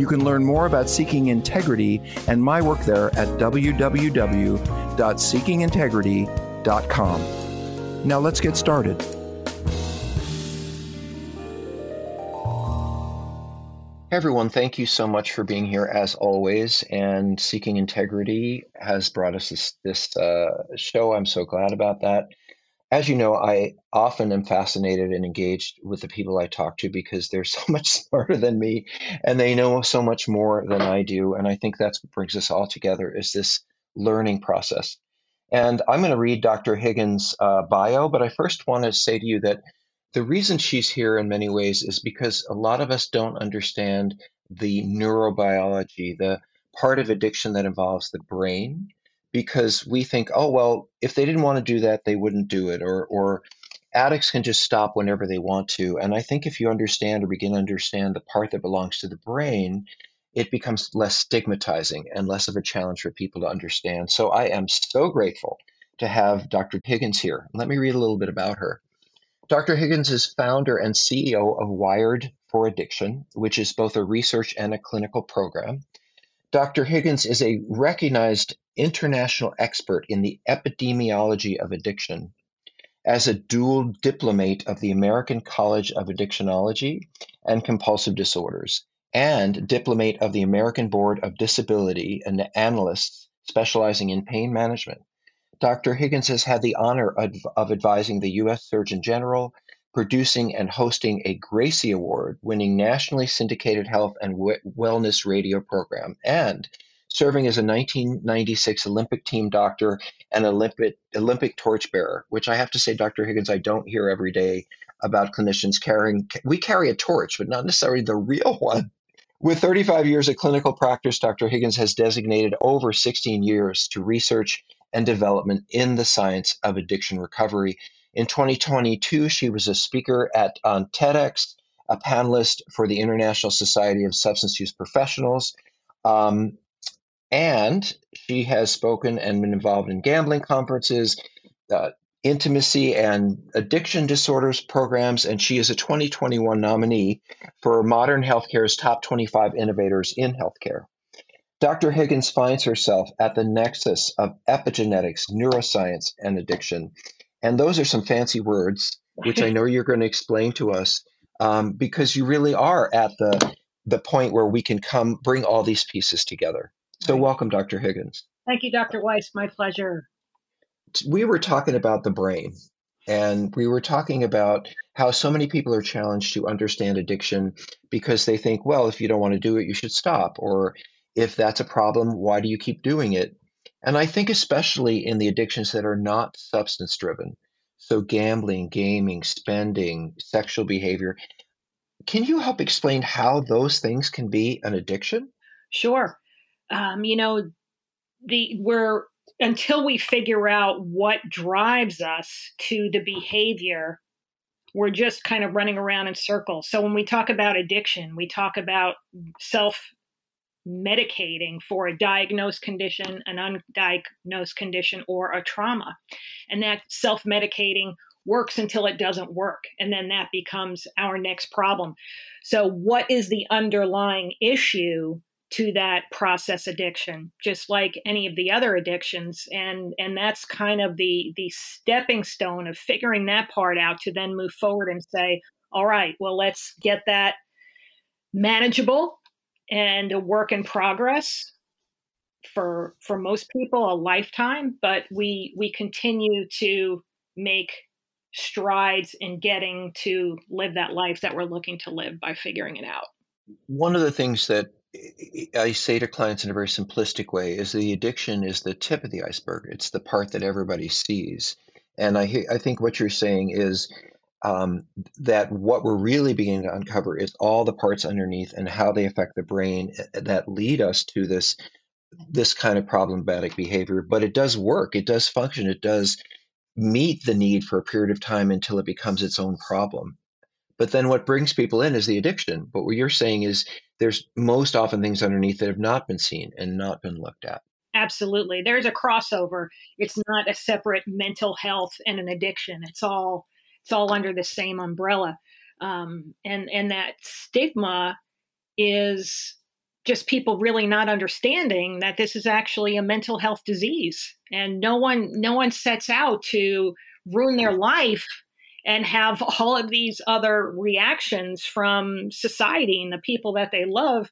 You can learn more about Seeking Integrity and my work there at www.seekingintegrity.com. Now let's get started. Hey everyone, thank you so much for being here as always. And Seeking Integrity has brought us this, this uh, show. I'm so glad about that as you know, I often am fascinated and engaged with the people I talk to because they're so much smarter than me and they know so much more than I do. And I think that's what brings us all together is this learning process. And I'm going to read Dr. Higgins' uh, bio, but I first want to say to you that the reason she's here in many ways is because a lot of us don't understand the neurobiology, the part of addiction that involves the brain because we think, oh well, if they didn't want to do that, they wouldn't do it, or or addicts can just stop whenever they want to. And I think if you understand or begin to understand the part that belongs to the brain, it becomes less stigmatizing and less of a challenge for people to understand. So I am so grateful to have Dr. Higgins here. Let me read a little bit about her. Dr. Higgins is founder and CEO of Wired for Addiction, which is both a research and a clinical program. Dr. Higgins is a recognized international expert in the epidemiology of addiction. As a dual diplomate of the American College of Addictionology and Compulsive Disorders, and diplomate of the American Board of Disability and analysts specializing in pain management. Dr. Higgins has had the honor of, of advising the U.S. Surgeon General, producing and hosting a Gracie Award winning nationally syndicated health and wellness radio program, and serving as a 1996 Olympic team doctor and Olympic, Olympic torchbearer, which I have to say, Dr. Higgins, I don't hear every day about clinicians carrying. We carry a torch, but not necessarily the real one. With 35 years of clinical practice, Dr. Higgins has designated over 16 years to research and development in the science of addiction recovery in 2022, she was a speaker at on TEDx, a panelist for the International Society of Substance Use Professionals, um, and she has spoken and been involved in gambling conferences, uh, intimacy and addiction disorders programs, and she is a 2021 nominee for Modern Healthcare's Top 25 Innovators in Healthcare. Dr. Higgins finds herself at the nexus of epigenetics, neuroscience, and addiction. And those are some fancy words, which I know you're going to explain to us, um, because you really are at the the point where we can come bring all these pieces together. So, right. welcome, Dr. Higgins. Thank you, Dr. Weiss. My pleasure. We were talking about the brain, and we were talking about how so many people are challenged to understand addiction because they think, well, if you don't want to do it, you should stop. Or if that's a problem, why do you keep doing it? And I think especially in the addictions that are not substance driven, so gambling, gaming, spending, sexual behavior, can you help explain how those things can be an addiction? Sure. Um, you know, the we're until we figure out what drives us to the behavior, we're just kind of running around in circles. So when we talk about addiction, we talk about self medicating for a diagnosed condition, an undiagnosed condition, or a trauma. And that self medicating works until it doesn't work. And then that becomes our next problem. So, what is the underlying issue to that process addiction just like any of the other addictions and and that's kind of the the stepping stone of figuring that part out to then move forward and say all right well let's get that manageable and a work in progress for for most people a lifetime but we we continue to make strides in getting to live that life that we're looking to live by figuring it out. One of the things that I say to clients in a very simplistic way is the addiction is the tip of the iceberg. It's the part that everybody sees. And I, I think what you're saying is um, that what we're really beginning to uncover is all the parts underneath and how they affect the brain eh, that lead us to this this kind of problematic behavior. But it does work. It does function. It does meet the need for a period of time until it becomes its own problem. But then what brings people in is the addiction. But what you're saying is there's most often things underneath that have not been seen and not been looked at. Absolutely. There's a crossover. It's not a separate mental health and an addiction. It's all it's all under the same umbrella. Um, and and that stigma is just people really not understanding that this is actually a mental health disease and no one no one sets out to ruin their life and have all of these other reactions from society and the people that they love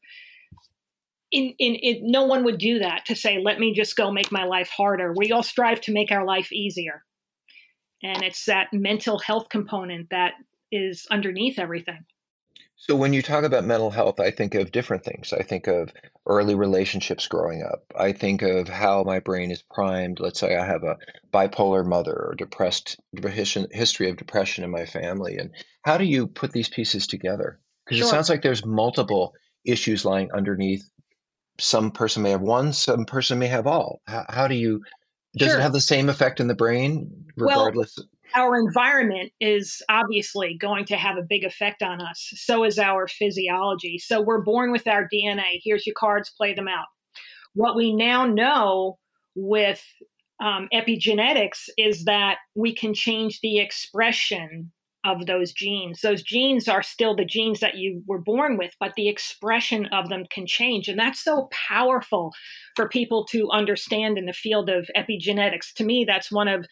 in, in, in, no one would do that to say let me just go make my life harder. We all strive to make our life easier. And it's that mental health component that is underneath everything so when you talk about mental health, I think of different things. I think of early relationships growing up. I think of how my brain is primed. Let's say I have a bipolar mother or depressed history of depression in my family. And how do you put these pieces together? Because sure. it sounds like there's multiple issues lying underneath. Some person may have one, some person may have all. How, how do you, does sure. it have the same effect in the brain regardless? Well, our environment is obviously going to have a big effect on us. So is our physiology. So we're born with our DNA. Here's your cards, play them out. What we now know with um, epigenetics is that we can change the expression of those genes. Those genes are still the genes that you were born with, but the expression of them can change. And that's so powerful for people to understand in the field of epigenetics. To me, that's one of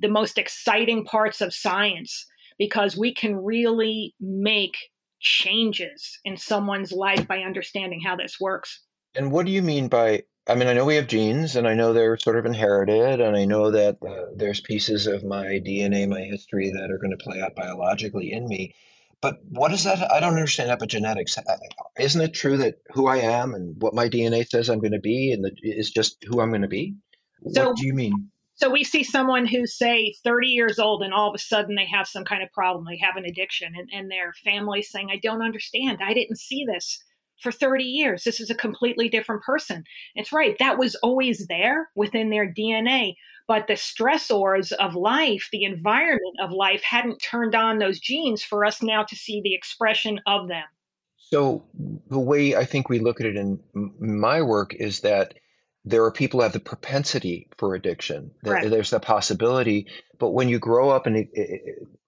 the most exciting parts of science because we can really make changes in someone's life by understanding how this works. And what do you mean by? I mean, I know we have genes, and I know they're sort of inherited, and I know that uh, there's pieces of my DNA, my history that are going to play out biologically in me. But what is that? I don't understand epigenetics. Isn't it true that who I am and what my DNA says I'm going to be, and the, is just who I'm going to be? So, what do you mean? So we see someone who's, say, 30 years old and all of a sudden they have some kind of problem, they have an addiction, and, and their family saying, I don't understand. I didn't see this for 30 years. This is a completely different person. It's right. That was always there within their DNA. But the stressors of life, the environment of life hadn't turned on those genes for us now to see the expression of them. So, the way I think we look at it in my work is that there are people who have the propensity for addiction. Right. There's the possibility, but when you grow up and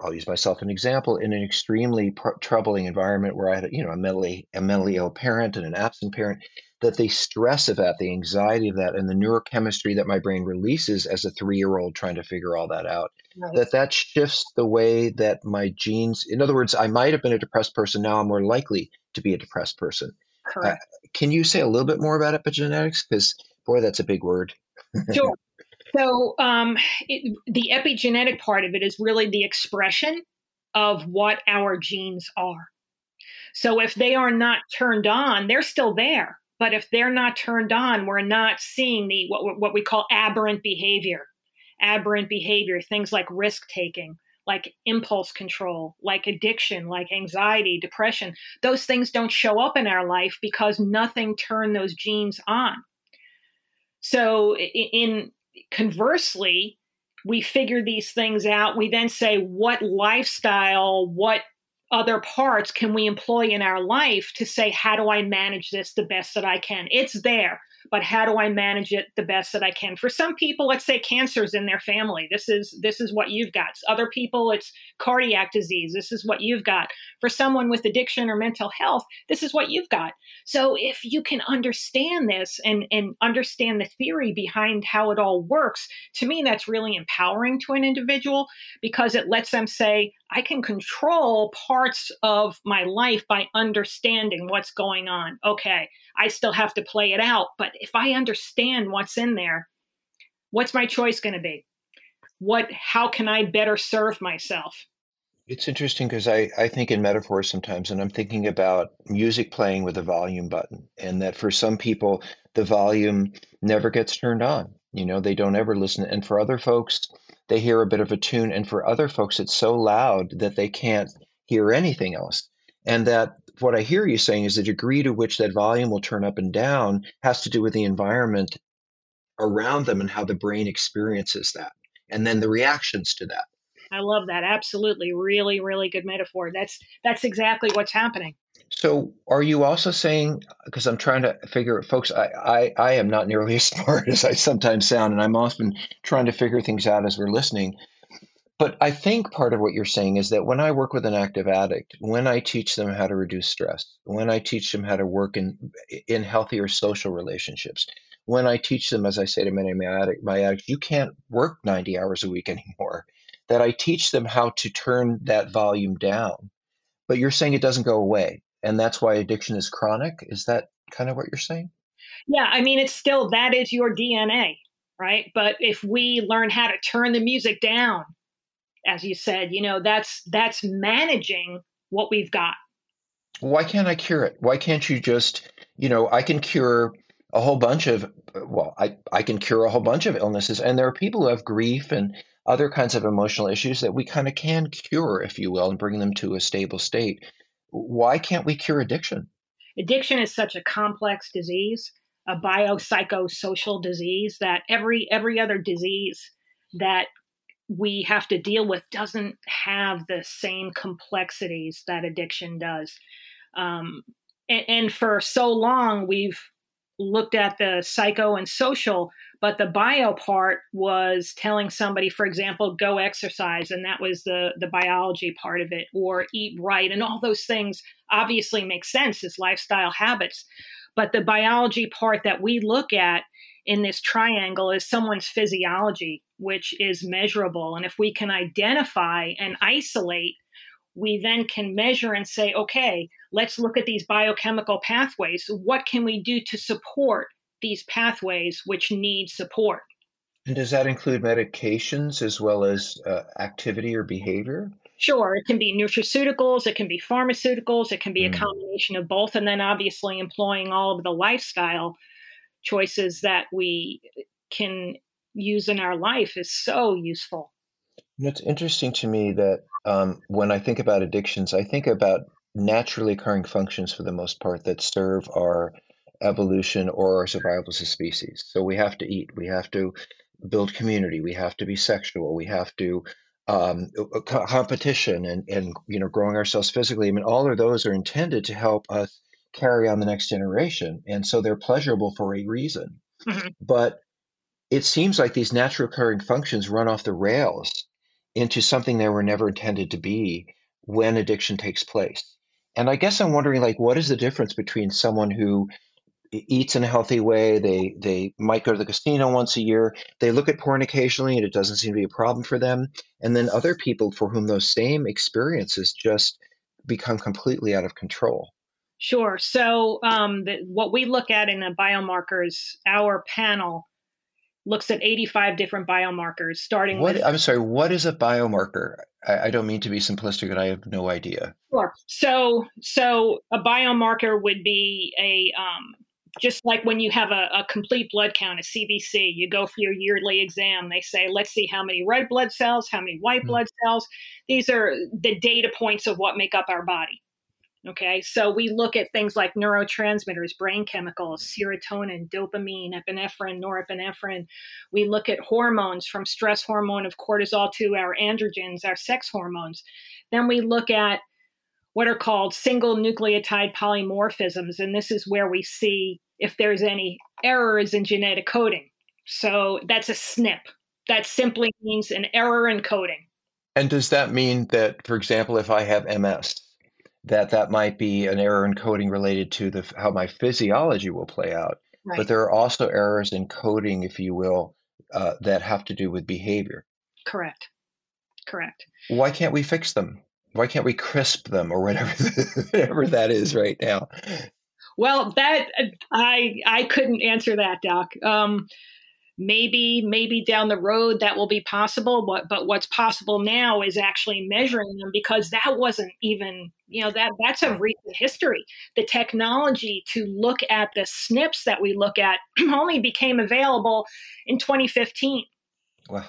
I'll use myself an example in an extremely pr- troubling environment where I had, you know, a mentally a mentally ill parent and an absent parent, that the stress of that, the anxiety of that, and the neurochemistry that my brain releases as a three-year-old trying to figure all that out, right. that that shifts the way that my genes. In other words, I might have been a depressed person. Now I'm more likely to be a depressed person. Uh, can you say a little bit more about epigenetics? Because Boy, that's a big word. sure. So um, it, the epigenetic part of it is really the expression of what our genes are. So if they are not turned on, they're still there. But if they're not turned on, we're not seeing the what, what we call aberrant behavior. Aberrant behavior, things like risk taking, like impulse control, like addiction, like anxiety, depression. Those things don't show up in our life because nothing turned those genes on. So, in conversely, we figure these things out. We then say, what lifestyle, what other parts can we employ in our life to say, how do I manage this the best that I can? It's there. But how do I manage it the best that I can? For some people, let's say cancer's in their family. This is this is what you've got. Other people, it's cardiac disease. This is what you've got. For someone with addiction or mental health, this is what you've got. So if you can understand this and and understand the theory behind how it all works, to me that's really empowering to an individual because it lets them say, I can control parts of my life by understanding what's going on. Okay, I still have to play it out, but if I understand what's in there, what's my choice going to be? What how can I better serve myself? It's interesting because I, I think in metaphors sometimes, and I'm thinking about music playing with a volume button, and that for some people, the volume never gets turned on. You know, they don't ever listen. And for other folks, they hear a bit of a tune. And for other folks, it's so loud that they can't hear anything else. And that what I hear you saying is the degree to which that volume will turn up and down has to do with the environment around them and how the brain experiences that. And then the reactions to that. I love that. Absolutely. Really, really good metaphor. That's that's exactly what's happening. So are you also saying because I'm trying to figure folks I, I I am not nearly as smart as I sometimes sound and I'm often trying to figure things out as we're listening. But I think part of what you're saying is that when I work with an active addict, when I teach them how to reduce stress, when I teach them how to work in in healthier social relationships, when I teach them, as I say to many of my, addict, my addicts, you can't work 90 hours a week anymore that I teach them how to turn that volume down. But you're saying it doesn't go away. And that's why addiction is chronic. Is that kind of what you're saying? Yeah. I mean, it's still that is your DNA, right? But if we learn how to turn the music down, as you said, you know, that's that's managing what we've got. Why can't I cure it? Why can't you just, you know, I can cure a whole bunch of well, I, I can cure a whole bunch of illnesses. And there are people who have grief and other kinds of emotional issues that we kind of can cure, if you will, and bring them to a stable state. Why can't we cure addiction? Addiction is such a complex disease, a biopsychosocial disease that every every other disease that we have to deal with doesn't have the same complexities that addiction does. Um, and, and for so long, we've looked at the psycho and social, but the bio part was telling somebody, for example, go exercise, and that was the the biology part of it, or eat right, and all those things obviously make sense as lifestyle habits. But the biology part that we look at in this triangle is someone's physiology, which is measurable. And if we can identify and isolate we then can measure and say, okay, let's look at these biochemical pathways. What can we do to support these pathways which need support? And does that include medications as well as uh, activity or behavior? Sure, it can be nutraceuticals, it can be pharmaceuticals, it can be mm. a combination of both, and then obviously employing all of the lifestyle choices that we can use in our life is so useful. It's interesting to me that um, when I think about addictions, I think about naturally occurring functions for the most part that serve our evolution or our survival as a species. So we have to eat, we have to build community, we have to be sexual, we have to um, competition and and you know growing ourselves physically. I mean, all of those are intended to help us carry on the next generation, and so they're pleasurable for a reason. Mm-hmm. But it seems like these natural occurring functions run off the rails into something they were never intended to be when addiction takes place. And I guess I'm wondering, like, what is the difference between someone who eats in a healthy way, they they might go to the casino once a year, they look at porn occasionally, and it doesn't seem to be a problem for them, and then other people for whom those same experiences just become completely out of control. Sure. So, um, the, what we look at in the biomarkers, our panel looks at 85 different biomarkers, starting what, with. I'm sorry, what is a biomarker? I, I don't mean to be simplistic, but I have no idea. Sure. So, so a biomarker would be a um, just like when you have a, a, complete blood count, a CBC, you go for your yearly exam. They say, let's see how many red blood cells, how many white mm-hmm. blood cells. These are the data points of what make up our body. Okay, so we look at things like neurotransmitters, brain chemicals, serotonin, dopamine, epinephrine, norepinephrine. We look at hormones from stress hormone of cortisol to our androgens, our sex hormones. Then we look at what are called single nucleotide polymorphisms, and this is where we see if there's any errors in genetic coding. So that's a SNP. That simply means an error in coding. And does that mean that, for example, if I have MS, that that might be an error in coding related to the how my physiology will play out? Right. But there are also errors in coding, if you will, uh, that have to do with behavior. Correct. Correct. Why can't we fix them? Why can't we crisp them or whatever, whatever that is right now? Well, that I I couldn't answer that, Doc. Um, maybe maybe down the road that will be possible but but what's possible now is actually measuring them because that wasn't even you know that that's a recent history the technology to look at the SNPs that we look at only became available in 2015 wow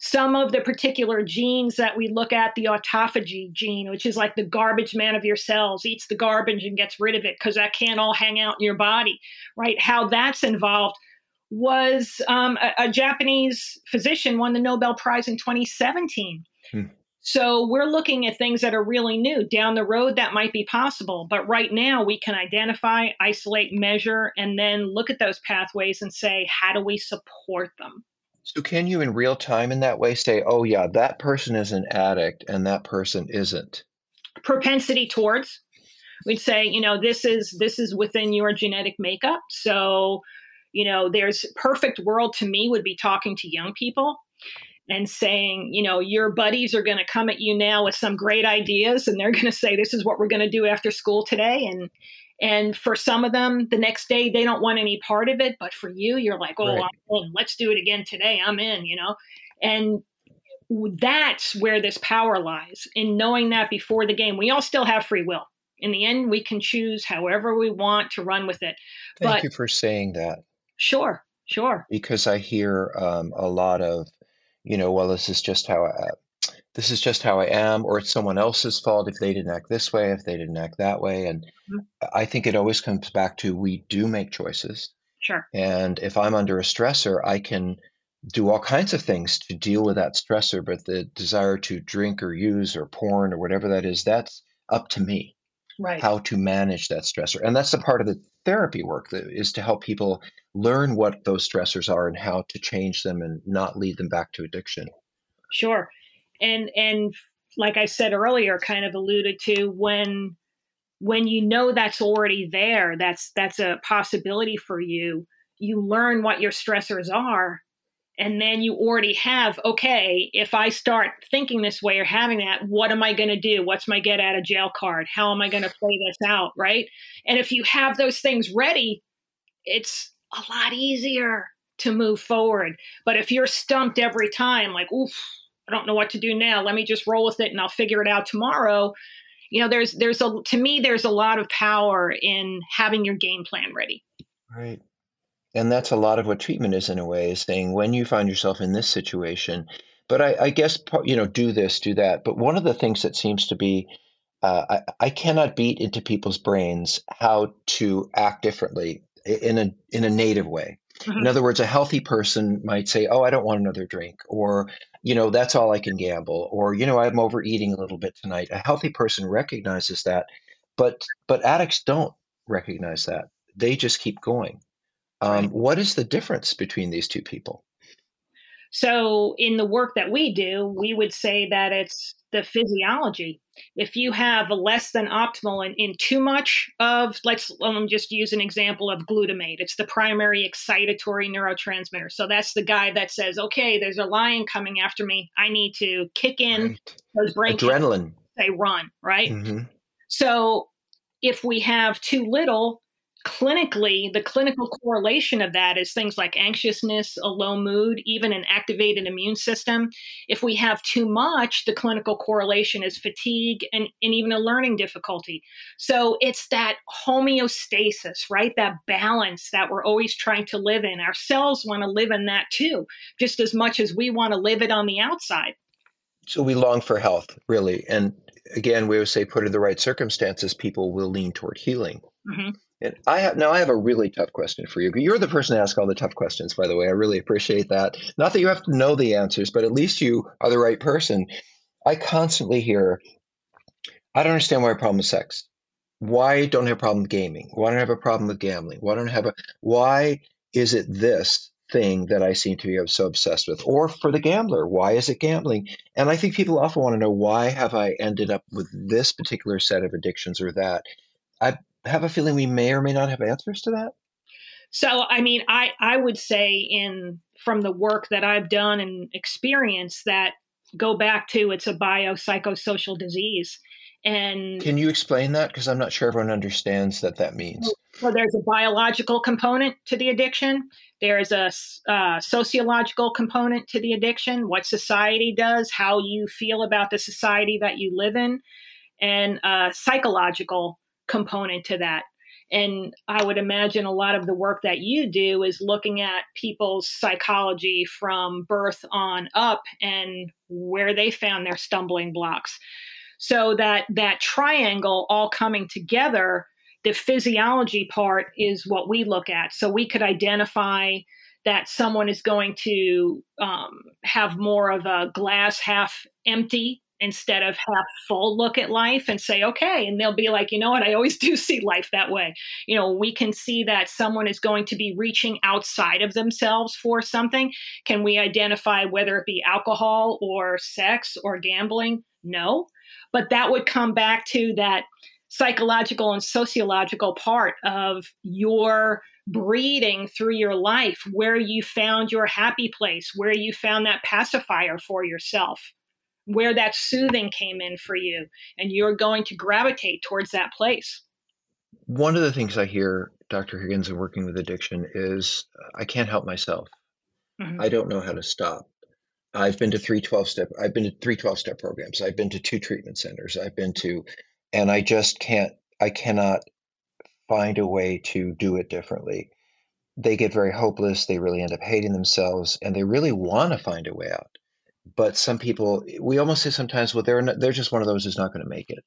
some of the particular genes that we look at, the autophagy gene, which is like the garbage man of your cells, eats the garbage and gets rid of it because that can't all hang out in your body, right? How that's involved was um, a, a, Japanese physician won the Nobel Prize in 2017. Hmm. So we're looking at things that are really new. Down the road, that might be possible. But right now, we can identify, isolate, measure, and then look at those pathways and say, how do we support them? So, can you in real time in that way say, oh, yeah, that person is an addict and that person isn't? Propensity towards. We'd say, you know, this is this is within your genetic makeup. So you know there's perfect world to me would be talking to young people and saying you know your buddies are going to come at you now with some great ideas and they're going to say this is what we're going to do after school today and and for some of them the next day they don't want any part of it but for you you're like oh right. let's do it again today. I'm in you know? And that's where this power lies in knowing that before the game. We all still have free will. In the end we can choose however we want to run with it thank but, you for saying that. Sure, sure. because I hear um, a lot of, you know, well, this is just how I, this is just how I am, or it's someone else's fault if they didn't act this way, if they didn't act that way, and Mhm. I think it always comes back to we do make choices, Sure. and if I'm under a stressor, I can do all kinds of things to deal with that stressor, but the desire to drink or use or porn or whatever that is, that's up to me Right. how to manage that stressor. And that's the part of the therapy work that is to help people learn what those stressors are and how to change them and not lead them back to addiction. Sure. And and like I said earlier, kind of alluded to when when you know that's already there, that's that's a possibility for you, you learn what your stressors are and then you already have okay if i start thinking this way or having that what am i going to do? What's my get out of jail card? How am i going to play this out right? And if you have those things ready it's a lot easier to move forward. But if you're stumped every time like oof i don't know what to do now. Let me just roll with it and i'll figure it out tomorrow you know there's there's a to me there's a lot of power in having your game plan ready. Right and that's a lot of what treatment is in a way, is saying when you find yourself in this situation, but I, I guess, you know, do this, do that. But one of the things that seems to be, uh, I, I cannot beat into people's brains how to act differently in a in a native way. Mm-hmm. In other words, a healthy person might say, "Oh, I don't want another drink," or you know, "That's all I can gamble," or you know, "I'm overeating a little bit tonight." A healthy person recognizes that, but but addicts don't recognize that. They just keep going. Um, right. What is the difference between these two people? So, in the work that we do, we would say that it's the physiology. If you have a less than optimal and in too much of, let's um, just use an example of glutamate. It's the primary excitatory neurotransmitter. So that's the guy that says, okay, there's a lion coming after me. I need to kick in right. those brain adrenaline. They run, right? Mm-hmm. So if we have too little, clinically, the clinical correlation of that is things like anxiousness, a low mood, even an activated immune system. If we have too much, the clinical correlation is fatigue and, and even a learning difficulty. So it's that homeostasis, right? That balance that we're always trying to live in. Our cells want to live in that too, just as much as we want to live it on the outside. So we long for health, really. And again, we would say put in the right circumstances, people will lean toward healing. Mm-hmm. And I have now I have a really tough question for you. You're the person to ask all the tough questions, by the way. I really appreciate that. Not that you have to know the answers, but at least you are the right person. I constantly hear, I don't understand why I have a problem with sex. why don't I have a problem with gaming? Why don't I have a problem with gambling? Why don't I have a why is it this thing that I seem to be so obsessed with? Or for the gambler, why is it gambling? And I think people often want to know why have I ended up with this particular set of addictions or that. I have a feeling we may or may not have answers to that. So, I mean, I, I would say in from the work that I've done and experience that go back to it's a biopsychosocial disease. And can you explain that? Because I'm not sure everyone understands that that means. Well, there's a biological component to the addiction. There's a uh, sociological component to the addiction, what society does, how you feel about the society that you live in, and a psychological component to that. And I would imagine a lot of the work that you do is looking at people's psychology from birth on up and where they found their stumbling blocks. So that that triangle all coming together, the physiology part is what we look at. So we could identify that someone is going to um, have more of a glass half empty instead of half full look at life and say, okay. And they'll be like, you know what? I always do see life that way. You know, we can see that someone is going to be reaching outside of themselves for something. Can we identify whether it be alcohol or sex or gambling? No. But that would come back to that psychological and sociological part of your breeding through your life, where you found your happy place, where you found that pacifier for yourself where that soothing came in for you and you're going to gravitate towards that place. One of the things i hear dr higgins in working with addiction is i can't help myself. Mm-hmm. i don't know how to stop. I've been to three 12 step i've been to three 12 step programs. I've been to two treatment centers. I've been to and i just can't i cannot find a way to do it differently. They get very hopeless. They really end up hating themselves and they really want to find a way out but some people we almost say sometimes well they're not, they're just one of those who's not going to make it.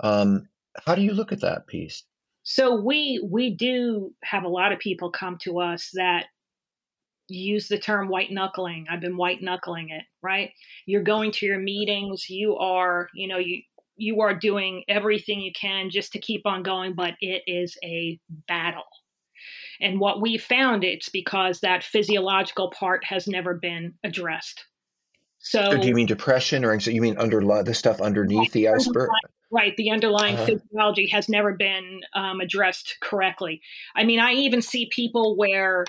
Um, how do you look at that piece? So we we do have a lot of people come to us that use the term white knuckling. I've been white knuckling it right? You're going to your meetings you are you know you you are doing everything you can just to keep on going but it is a battle. And what we found it's because that physiological part has never been addressed so, do you mean depression or anxiety? You mean under the stuff underneath right, the iceberg? Right. The underlying uh-huh. physiology has never been um, addressed correctly. I mean, I even see people where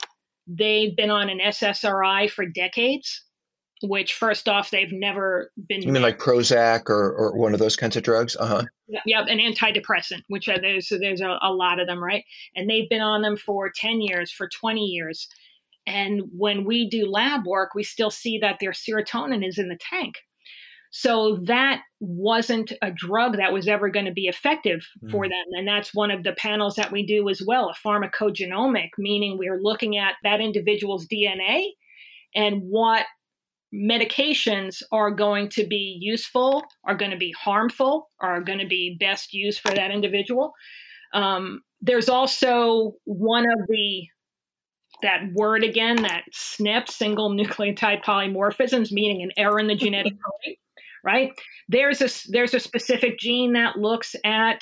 they've been on an SSRI for decades, which first off, they've never been. You mean like Prozac or, or one of those kinds of drugs? Uh huh. Yeah, yeah, an antidepressant, which are, there's there's a, a lot of them, right? And they've been on them for ten years, for twenty years, and when we do lab work, we still see that their serotonin is in the tank. So that wasn't a drug that was ever going to be effective for mm. them. And that's one of the panels that we do as well, a pharmacogenomic, meaning we're looking at that individual's DNA and what medications are going to be useful, are going to be harmful, are going to be best used for that individual. Um, there's also one of the that word again, that SNP, single nucleotide polymorphisms, meaning an error in the genetic code, right? There's a there's a specific gene that looks at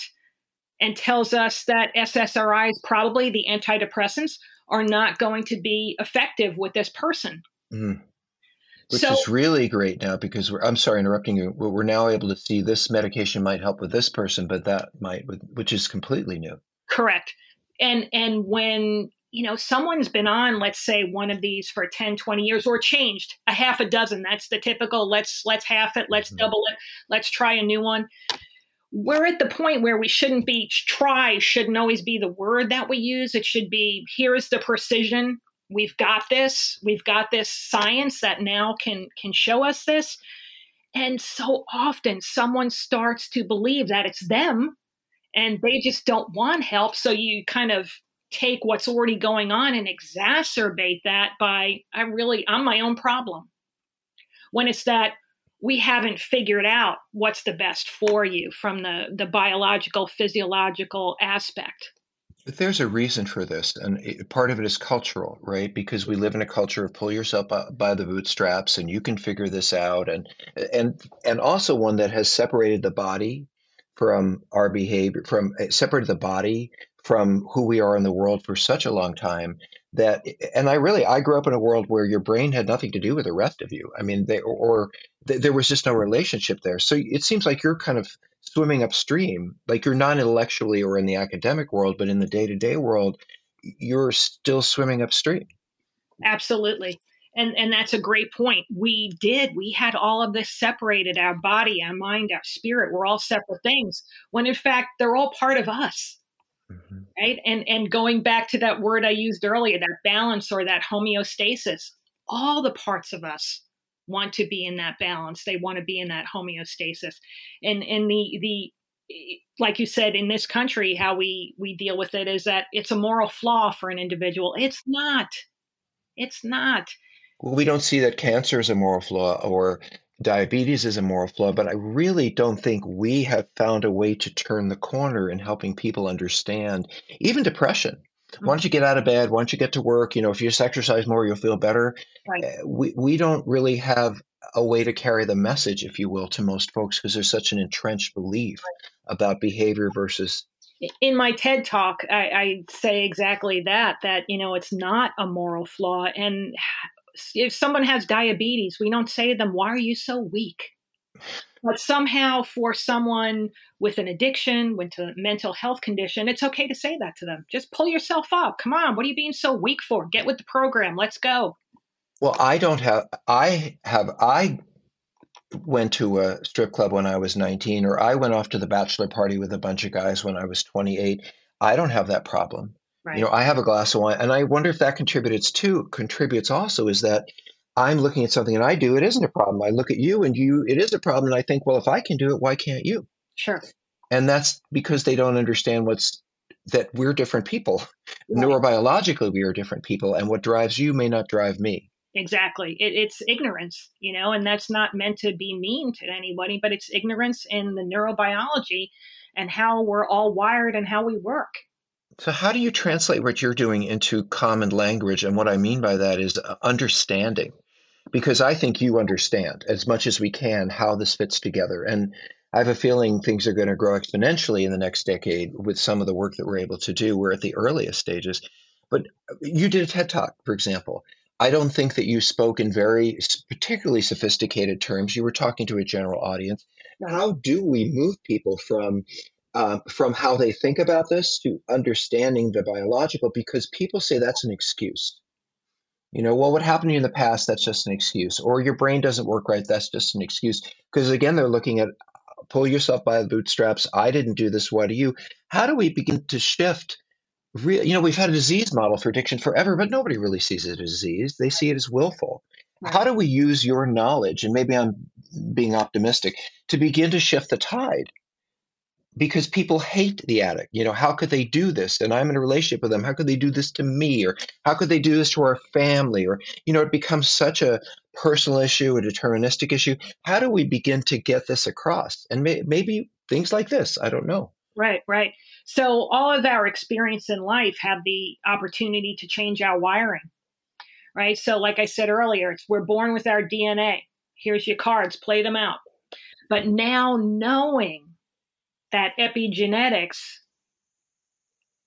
and tells us that SSRIs, probably the antidepressants, are not going to be effective with this person. Mm. Which so, is really great now because we're, I'm sorry interrupting you. We're now able to see this medication might help with this person, but that might, which is completely new. Correct. And and when you know someone's been on let's say one of these for 10 20 years or changed a half a dozen. That's the typical let's let's half it let's mm-hmm. double it let's try a new one. We're at the point where we shouldn't be try shouldn't always be the word that we use. It should be here is the precision. We've got this. We've got this science that now can can show us this. And so often someone starts to believe that it's them and they just don't want help. So you kind of take what's already going on and exacerbate that by I really I'm my own problem. When it's that we haven't figured out what's the best for you from the the biological physiological aspect. But there's a reason for this, and it, part of it is cultural, right? Because we live in a culture of pull yourself by, by the bootstraps, and you can figure this out, and and and also one that has separated the body from our behavior, from eh, separated the body from who we are in the world for such a long time that and i really i grew up in a world where your brain had nothing to do with the rest of you. I mean they or, there was just no relationship there. So it seems like you're kind of swimming upstream like you're not intellectually or in the academic world but in the day-to-day world you're still swimming upstream. Absolutely. And and that's a great point. We did we had all of this separated our body our mind our spirit we're all separate things when in fact they're all part of us mm-hmm. right? And and going back to that word i used earlier that balance or that homeostasis all the parts of us want to be in that balance. They want to be in that homeostasis. And and the the like you said in this country how we we deal with it is that it's a moral flaw for an individual. It's not. It's not. Well, we don't see that cancer is a moral flaw or diabetes is a moral flaw, but I really don't think we have found a way to turn the corner in helping people understand even depression. Why don't you get out of bed? Why don't you get to work? You know, if you just exercise more, you'll feel better. Right. Eh, we, we don't really have a way to carry the message, if you will, to most folks because there's such an entrenched belief right. about behavior versus. In my TED talk, I, I say exactly that, that, you know, it's not a moral flaw. And if someone has diabetes, we don't say to them, Why are you so weak? But somehow, for someone with an addiction, with a mental health condition, it's okay to say that to them. Just pull yourself up. Come on. What are you being so weak for? Get with the program. Let's go. Well, I don't have, I have, I went to a strip club when I was 19, or I went off to the bachelor party with a bunch of guys when I was 28. I don't have that problem. Right. You know, I have a glass of wine, and I wonder if that contributes too. Contributes also is that I'm looking at something and I do it isn't a problem. I look at you and you it is a problem, and I think, well, if I can do it, why can't you? Sure. And that's because they don't understand what's that we're different people. Right. Neurobiologically, we are different people, and what drives you may not drive me. Exactly. It, it's ignorance, you know, and that's not meant to be mean to anybody, but it's ignorance in the neurobiology and how we're all wired and how we work. So, how do you translate what you're doing into common language? And what I mean by that is uh, understanding, because I think you understand as much as we can how this fits together. And I have a feeling things are going to grow exponentially in the next decade with some of the work that we're able to do. We're at the earliest stages. But uh, you did a TED Talk, for example. I don't think that you spoke in very particularly sophisticated terms. You were talking to a general audience. How do we move people from uh, from how they think about this to understanding the biological because people say that's an excuse. You know, well, what happened to you in the past, that's just an excuse. Or your brain doesn't work right, that's just an excuse. Because again, they're looking at pull yourself by the bootstraps. I didn't do this. Why do you? How do we begin to shift? Real, you know, we've had a disease model for addiction forever, but nobody really sees it as a disease. They see it as willful. How do we use your knowledge, and maybe I'm being optimistic, to begin to shift the tide? Because people hate the addict. You know, how could they do this? And I'm in a relationship with them. How could they do this to me? Or how could they do this to our family? Or, you know, it becomes such a personal issue, a deterministic issue. How do we begin to get this across? And may, maybe things like this. I don't know. Right, right. So all of our experience in life have the opportunity to change our wiring. Right. So, like I said earlier, it's we're born with our DNA. Here's your cards, play them out. But now knowing that epigenetics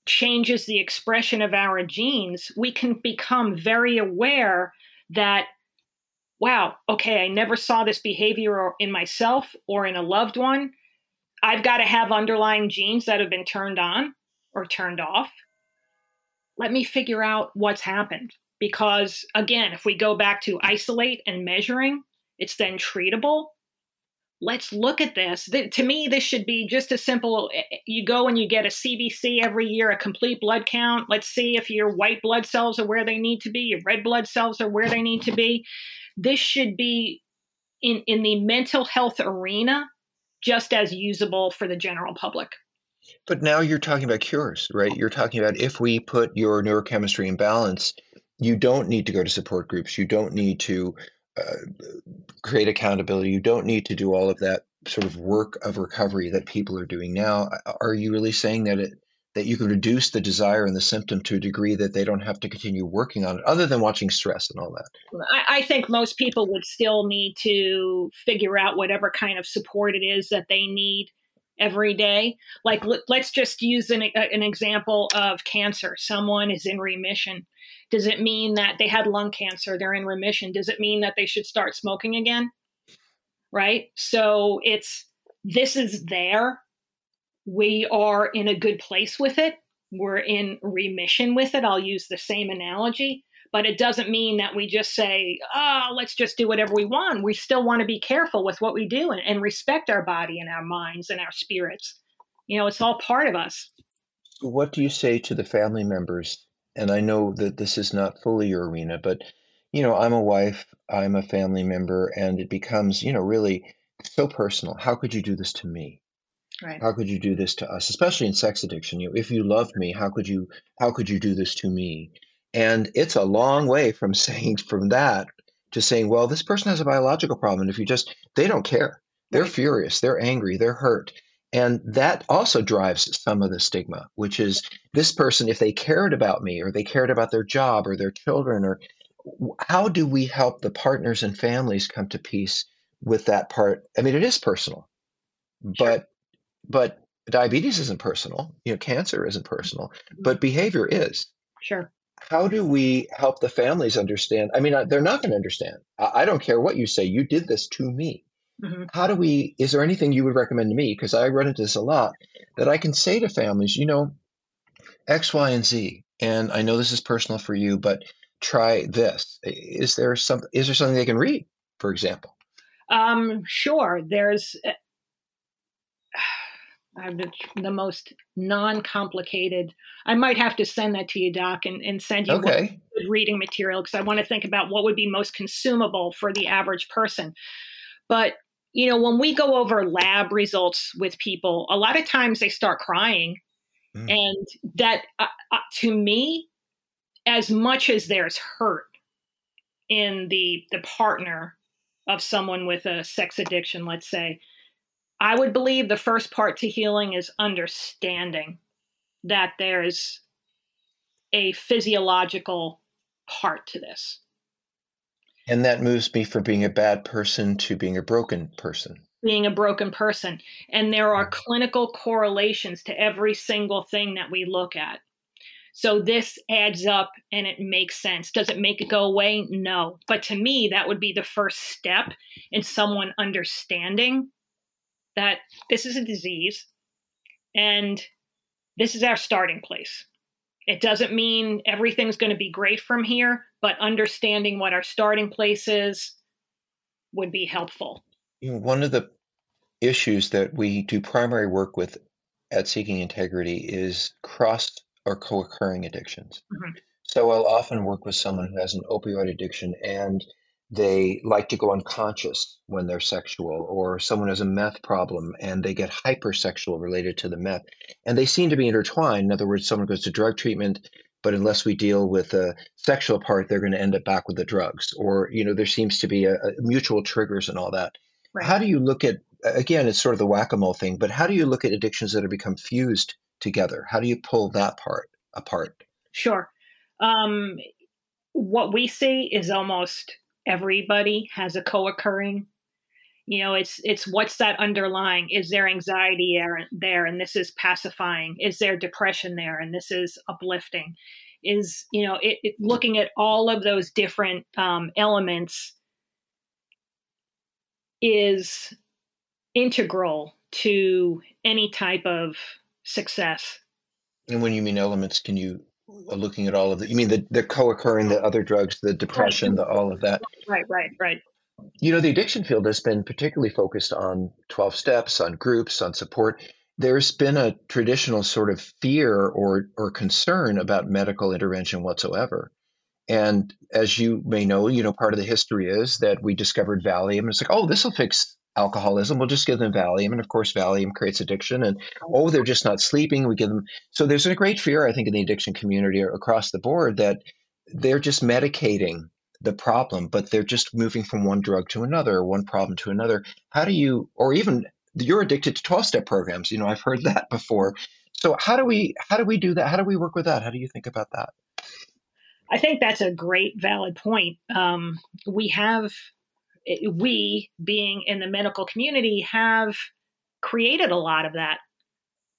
changes the expression of our genes, we can become very aware that, wow, okay, I never saw this behavior in myself or in a loved one. I've got to have underlying genes that have been turned on or turned off. Let me figure out what's happened. Because again, if we go back to isolate and measuring, it's then treatable let's look at this. To me, this should be just a simple eh, eh, you go and you get a CBC every year, a complete blood count. Let's see if your white blood cells are where they need to be, your red blood cells are where they need to be. This should be in, in the mental health arena just as usable for the general public. But now you're talking about cures, right? You're talking about if we put your neurochemistry in balance, you don't need to go to support groups. You don't need to Uh, create accountability. You don't need to do all of that sort of work of recovery that people are doing now. Are you really saying that it that you can reduce the desire and the symptom to a degree that they don't have to continue working on it, other than watching stress and all that? I, I think most people would still need to figure out whatever kind of support it is that they need every day. Like, let, us just use an, uh, an example of cancer. Someone is in remission. Does it mean that they had lung cancer? They're in remission. Does it mean that they should start smoking again? Right. So it's this is there. We are in a good place with it. We're in remission with it. I'll use the same analogy but it doesn't mean that we just say, oh, let's just do whatever we want. We still want to be careful with what we do and, and respect our body and our minds and our spirits. You know, it's all part of us. What do you say to the family members? And I know that this is not fully your arena, but you know, I'm a wife, I'm a family member, and it becomes, you know, really so personal. How could you do this to me? Right. How could you do this to us, especially in sex addiction? You know, if you loved me, how could you how could you do this to me? And it's a long way from saying from that to saying, well, this person has a biological problem. And if you just, they don't care. They're right. furious, they're angry, they're hurt. And that also drives some of the stigma, which is this person, if they cared about me or they cared about their job or their children, or how do we help the partners and families come to peace with that part? I mean, it is personal, sure. but but diabetes isn't personal. You know, cancer isn't personal, but behavior is. Sure how do we help the families understand? I mean, they're not going to understand. I don't care what you say. You did this to me. Mm-hmm. How do we? Is there anything you would recommend to me? Because I run into this a lot that I can say to families, you know, X, Y, and Z. And I know this is personal for you, but try this. Is there some? Is there something they can read, for example? Um, sure. There's the, the most non-complicated. I might have to send that to you, Doc, and, and send you okay. reading material because I want to think about what would be most consumable for the average person. But you know, when we go over lab results with people, a lot of times they start crying, mm. and that uh, uh, to me, as much as there's hurt in the the partner of someone with a sex addiction, let's say I would believe the first part to healing is understanding that there's a physiological part to this. And that moves me from being a bad person to being a broken person. Being a broken person. And there are mm. clinical correlations to every single thing that we look at. So this adds up and it makes sense. Does it make it go away? No. But to me, that would be the first step in someone understanding that this is a disease and this is our starting place. It doesn't mean everything's going to be great from here, but understanding what our starting place is would be helpful. You know, one of the issues that we do primary work with at Seeking Integrity is cross or co occurring addictions. Mm-hmm. So I'll often work with someone who has an opioid addiction and they like to go unconscious when they're sexual, or someone has a meth problem and they get hypersexual related to the meth. And they seem to be intertwined. In other words, someone goes to drug treatment, but unless we deal with the sexual part, they're going to end up back with the drugs. Or, you know, there seems to be a, a mutual triggers and all that. Right. How do you look at, again, it's sort of the whack a mole thing, but how do you look at addictions that have become fused together? How do you pull that part apart? Sure. Um, what we see is almost everybody has a co-occurring. You know it's it's what's that underlying? Is there anxiety there, and this is pacifying? Is there depression there and this is uplifting? Is you know it, it looking at all of those different um, elements is integral to any type of success. And when you mean elements can you looking at all of the you mean the, the co-occurring the other drugs the depression the all of that? Right right right. You know the addiction field has been particularly focused on 12 steps on groups on support. There's been a traditional sort of fear or or concern about medical intervention whatsoever. And as you may know you know part of the history is that we discovered valium. And it's like oh this will fix alcoholism, we'll just give them Valium. And of course, Valium creates addiction. And oh, they're just not sleeping. We give them. So there's a great fear, I think, in the addiction community across the board that they're just medicating the problem, but they're just moving from one drug to another, one problem to another. How do you, or even you're addicted to 12 step programs. You know, I've heard that before. So how do we, how do we do that? How do we work with that? How do you think about that? I think that's a great valid point. Um, we have we being in the medical community have created a lot of that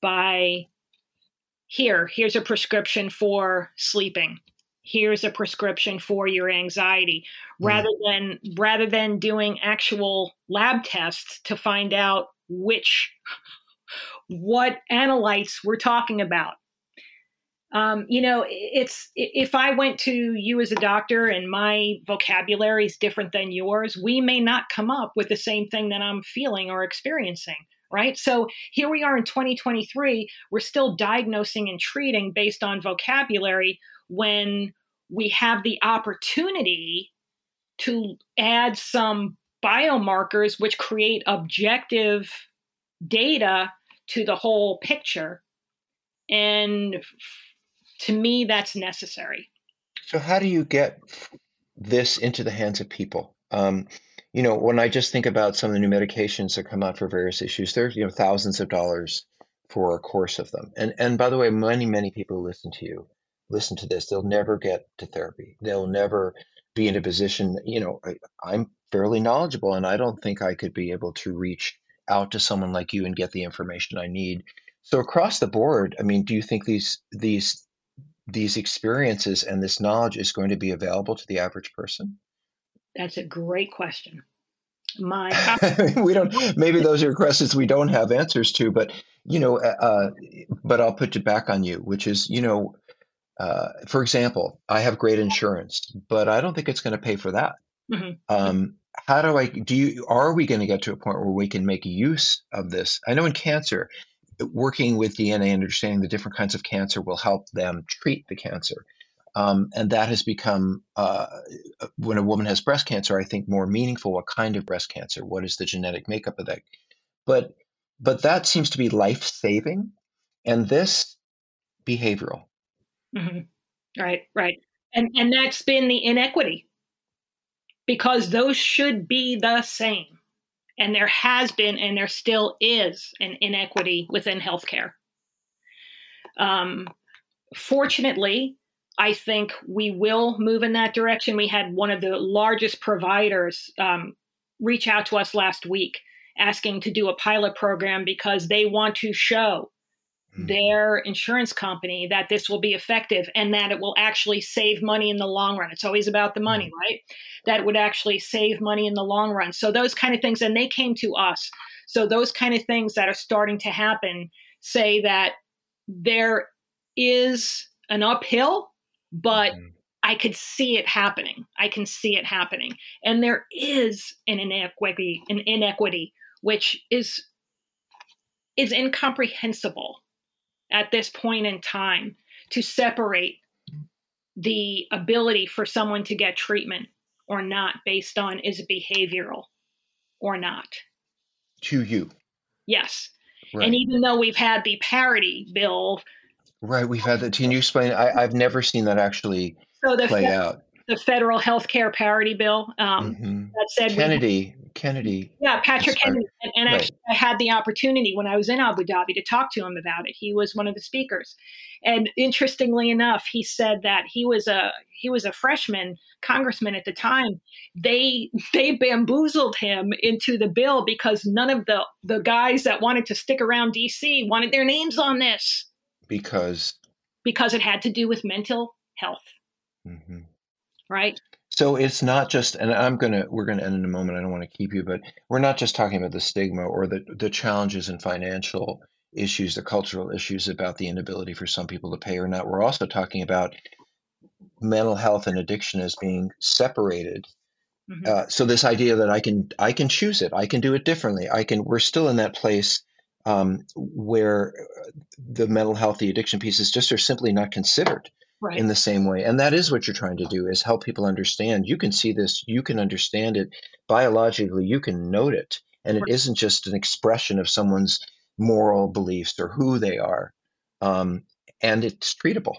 by here, here's a prescription for sleeping. Here's a prescription for your anxiety mm. rather than rather than doing actual lab tests to find out which what analytes we're talking about. Um, you know, it's if I went to you as a doctor and my vocabulary is different than yours, we may not come up with the same thing that I'm feeling or experiencing right? So here we are in 2023, we're still diagnosing and treating based on vocabulary when we have the opportunity to add some biomarkers which create objective data to the whole picture. And to me, that's necessary. So, how do you get this into the hands of people? Um, you know, when I just think about some of the new medications that come out for various issues, there's you know thousands of dollars for a course of them. And and by the way, many many people who listen to you listen to this. They'll never get to therapy. They'll never be in a position. You know, I, I'm fairly knowledgeable, and I don't think I could be able to reach out to someone like you and get the information I need. So across the board, I mean, do you think these these these experiences and this knowledge is going to be available to the average person? That's a great question. My we don't. Maybe those are questions we don't have answers to, but you know, uh, uh, but I'll put it back on you, which is, you know, uh, for example, I have great insurance, but I don't think it's going to pay for that. Mm-hmm. Um, how do I? Do you? Are we going to get to a point where we can make use of this? I know in cancer, working with DNA and understanding the different kinds of cancer will help them treat the cancer. Um, and that has become, uh, when a woman has breast cancer, I think more meaningful. What kind of breast cancer? What is the genetic makeup of that? But, but that seems to be life saving, and this behavioral. Mm-hmm. Right, right, and and that's been the inequity, because those should be the same, and there has been, and there still is, an inequity within healthcare. Um, fortunately, I think we will move in that direction. We had one of the largest providers um, reach out to us last week asking to do a pilot program because they want to show. Their insurance company that this will be effective and that it will actually save money in the long run. It's always about the money, mm. right? That would actually save money in the long run. So, those kind of things, and they came to us. So, those kind of things that are starting to happen say that there is an uphill but mm-hmm. I could see it happening. I can see it happening. And there is an inequity, an inequity which is is incomprehensible at this point in time to separate the ability for someone to get treatment or not based on is it behavioral or not. To you. Yes. Right. And even though we've had the parity bill Right, we've had that. Can you explain? I, I've never seen that actually so the play out. The federal health care parity bill um, mm-hmm. that said Kennedy, we, Kennedy. Yeah, Patrick Kennedy. And, and right. actually, I had the opportunity when I was in Abu Dhabi to talk to him about it. He was one of the speakers, and interestingly enough, he said that he was a he was a freshman congressman at the time. They they bamboozled him into the bill because none of the the guys that wanted to stick around D.C. wanted their names on this because because it had to do with mental health mm-hmm. Right? So it's not just and i'm gonna we're gonna end in a moment i don't want to keep you but we're not just talking about the stigma or the the challenges and financial issues the cultural issues about the inability for some people to pay or not. We're also talking about mental health and addiction as being separated. Mm-hmm. uh, so this idea that i can i can choose it i can do it differently i can we're still in that place um, where the mental health, the addiction pieces just are simply not considered right. in the same way. And that is what you're trying to do is help people understand. You can see this, you can understand it biologically, you can note it. And it not just an expression of someone's moral beliefs or who they are. Um, and it's treatable.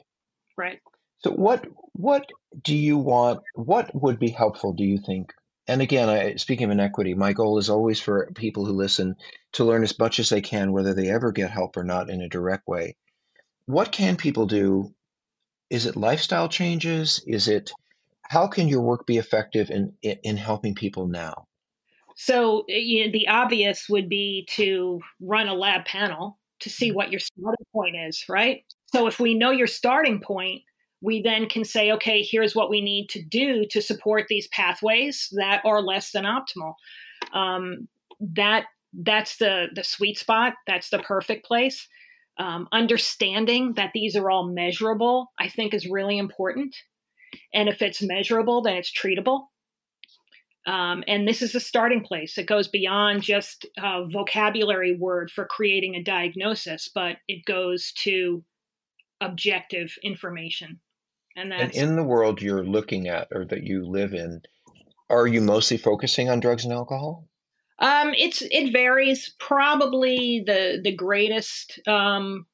Right. So what what do you want? What would be helpful? Do you think and again, I, speaking of inequity, my goal is always for people who listen to learn as much as they can, whether they ever get help or not in a direct way. What can people do? Is it lifestyle changes? Is it how can your work be effective in in helping people now? So you know, the obvious would be to run a lab panel to see mm-hmm. what your starting point is, right? So if we know your starting point, we then can say, okay, here's what we need to do to support these pathways that are less than optimal. Um, that that's the the sweet spot. That's the perfect place. Um, understanding that these are all measurable, I think, is really important. And if it's measurable, then it's treatable. Um, and this is a starting place. It goes beyond just a vocabulary word for creating a diagnosis, but it goes to objective information. And, that's, and in the world you're looking at or that you live in, are you mostly focusing on drugs and alcohol? Um, it's it varies. Probably the the greatest um,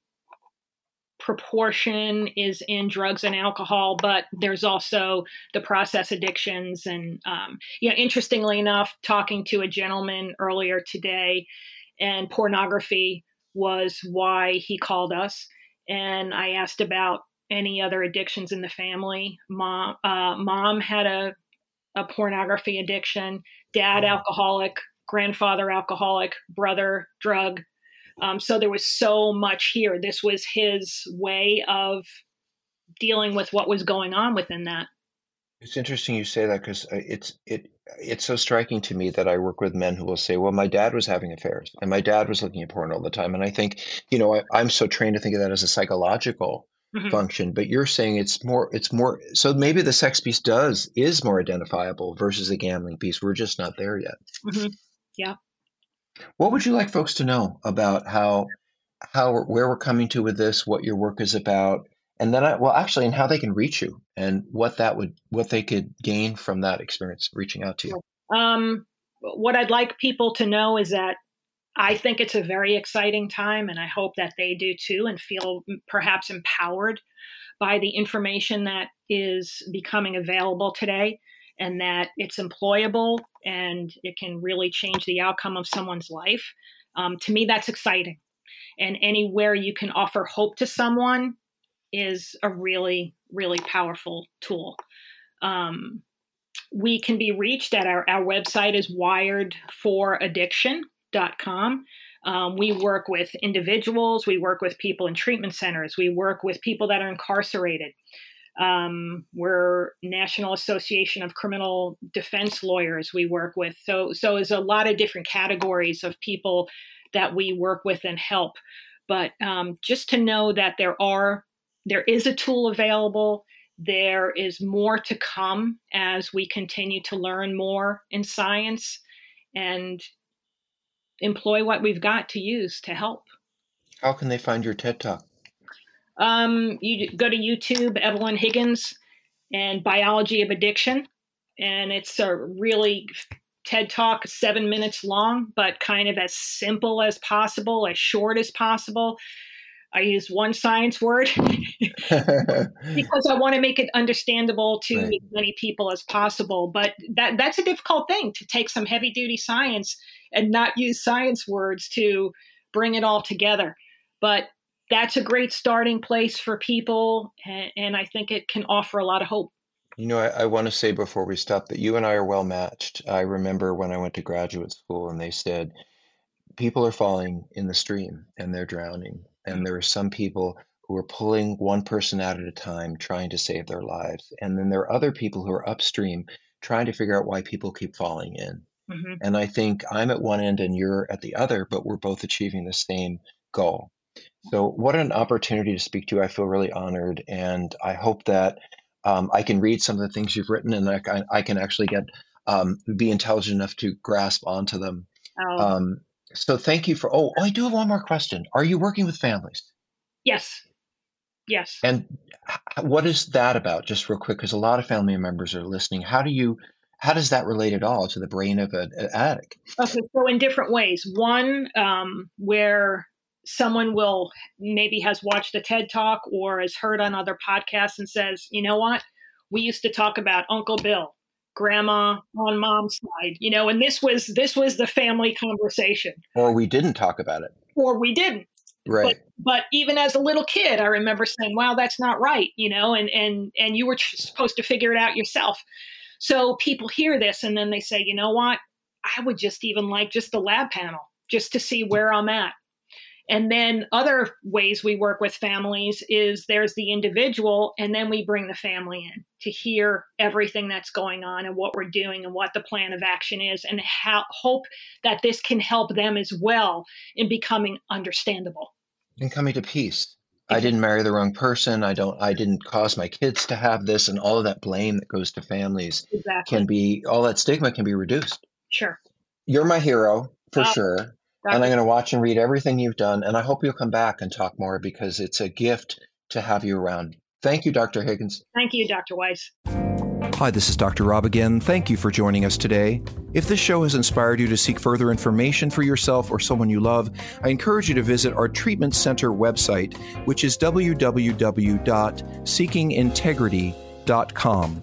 proportion is in drugs and alcohol, but there's also the process addictions. And, um, you know, interestingly enough, talking to a gentleman earlier today, and pornography was why he called us. And I asked about any other addictions in the family. Mom, uh, mom had a, a pornography addiction, dad, alcoholic, grandfather, alcoholic, brother, drug um, so there was so much here. This was his way of dealing with what was going on within that. It's interesting you say that because uh, it's it it's so striking to me that I work with men who will say, "Well, my dad was having affairs, and my dad was looking at porn all the time." And I think, you know, I, am so trained to think of that as a psychological mm-hmm. function, but you're saying it's more it's more so maybe the sex piece does is more identifiable versus the gambling piece. We're just not there yet. Mm-hmm. Yeah. What would you like folks to know about how how where we're coming to with this, what your work is about, and then I, well, actually, and how they can reach you, and what that would what they could gain from that experience reaching out to you. Um, what I'd like people to know is that I think it's a very exciting time, and I hope that they do too, and feel perhaps empowered by the information that is becoming available today and that it's employable and it can really change the outcome of someone's life. Um, to me, that's exciting. And anywhere you can offer hope to someone is a really, really powerful tool. Um, we can be reached at our, our website is wiredforaddiction.com. Um, we work with individuals, we work with people in treatment centers, we work with people that are incarcerated. Um, we're National Association of Criminal Defense Lawyers. We work with so so is a lot of different categories of people that we work with and help. But um, just to know that there are there is a tool available. There is more to come as we continue to learn more in science and employ what we've got to use to help. How can they find your TED Talk? Um, you go to YouTube, Evelyn Higgins, and Biology of Addiction, and it's a really TED Talk, seven minutes long, but kind of as simple as possible, as short as possible. I use one science word because I want to make it understandable to right. as many people as possible. But that that's a difficult thing to take some heavy duty science and not use science words to bring it all together. But that's a great starting place for people, and, and I think it can offer a lot of hope. You know, I, I want to say before we stop that you and I are well matched. I remember when I went to graduate school and they said, people are falling in the stream and they're drowning. And there are some people who are pulling one person out at a time trying to save their lives. And then there are other people who are upstream trying to figure out why people keep falling in. Mm-hmm. And I think I'm at one end and you're at the other, but we're both achieving the same goal. So, what an opportunity to speak to you. I feel really honored, and I hope that um, I can read some of the things you've written, and I, can, I can actually get um, be intelligent enough to grasp onto them. Oh. Um, so, thank you for. Oh, I do have one more question. Are you working with families? Yes. Yes. And what is that about? Just real quick, because a lot of family members are listening. How do you? How does that relate at all to the brain of an addict? Okay, so in different ways. One, um, where someone will maybe has watched a TED talk or has heard on other podcasts and says, you know what? We used to talk about Uncle Bill, grandma on mom's side, you know, and this was this was the family conversation. Or we didn't talk about it. Or we didn't. Right. But, but even as a little kid, I remember saying, "Wow, that's not right," you know, and and and you were supposed to figure it out yourself. So people hear this and then they say, "You know what? I would just even like just the lab panel just to see where I'm at. And then other ways we work with families is there's the individual, and then we bring the family in to hear everything that's going on and what we're doing and what the plan of action is, and how, hope that this can help them as well in becoming understandable and coming to peace. I didn't marry the wrong person. I don't. I didn't cause my kids to have this, and all of that blame that goes to families exactly. can be all that stigma can be reduced. Sure. You're my hero for uh, sure. And I'm going to watch and read everything you've done. And I hope you'll come back and talk more because it's a gift to have you around. Thank you, Dr. Higgins. Thank you, Dr. Weiss. Hi, this is Dr. Rob again. Thank you for joining us today. If this show has inspired you to seek further information for yourself or someone you love, I encourage you to visit our treatment center website, which is www.seekingintegrity.com.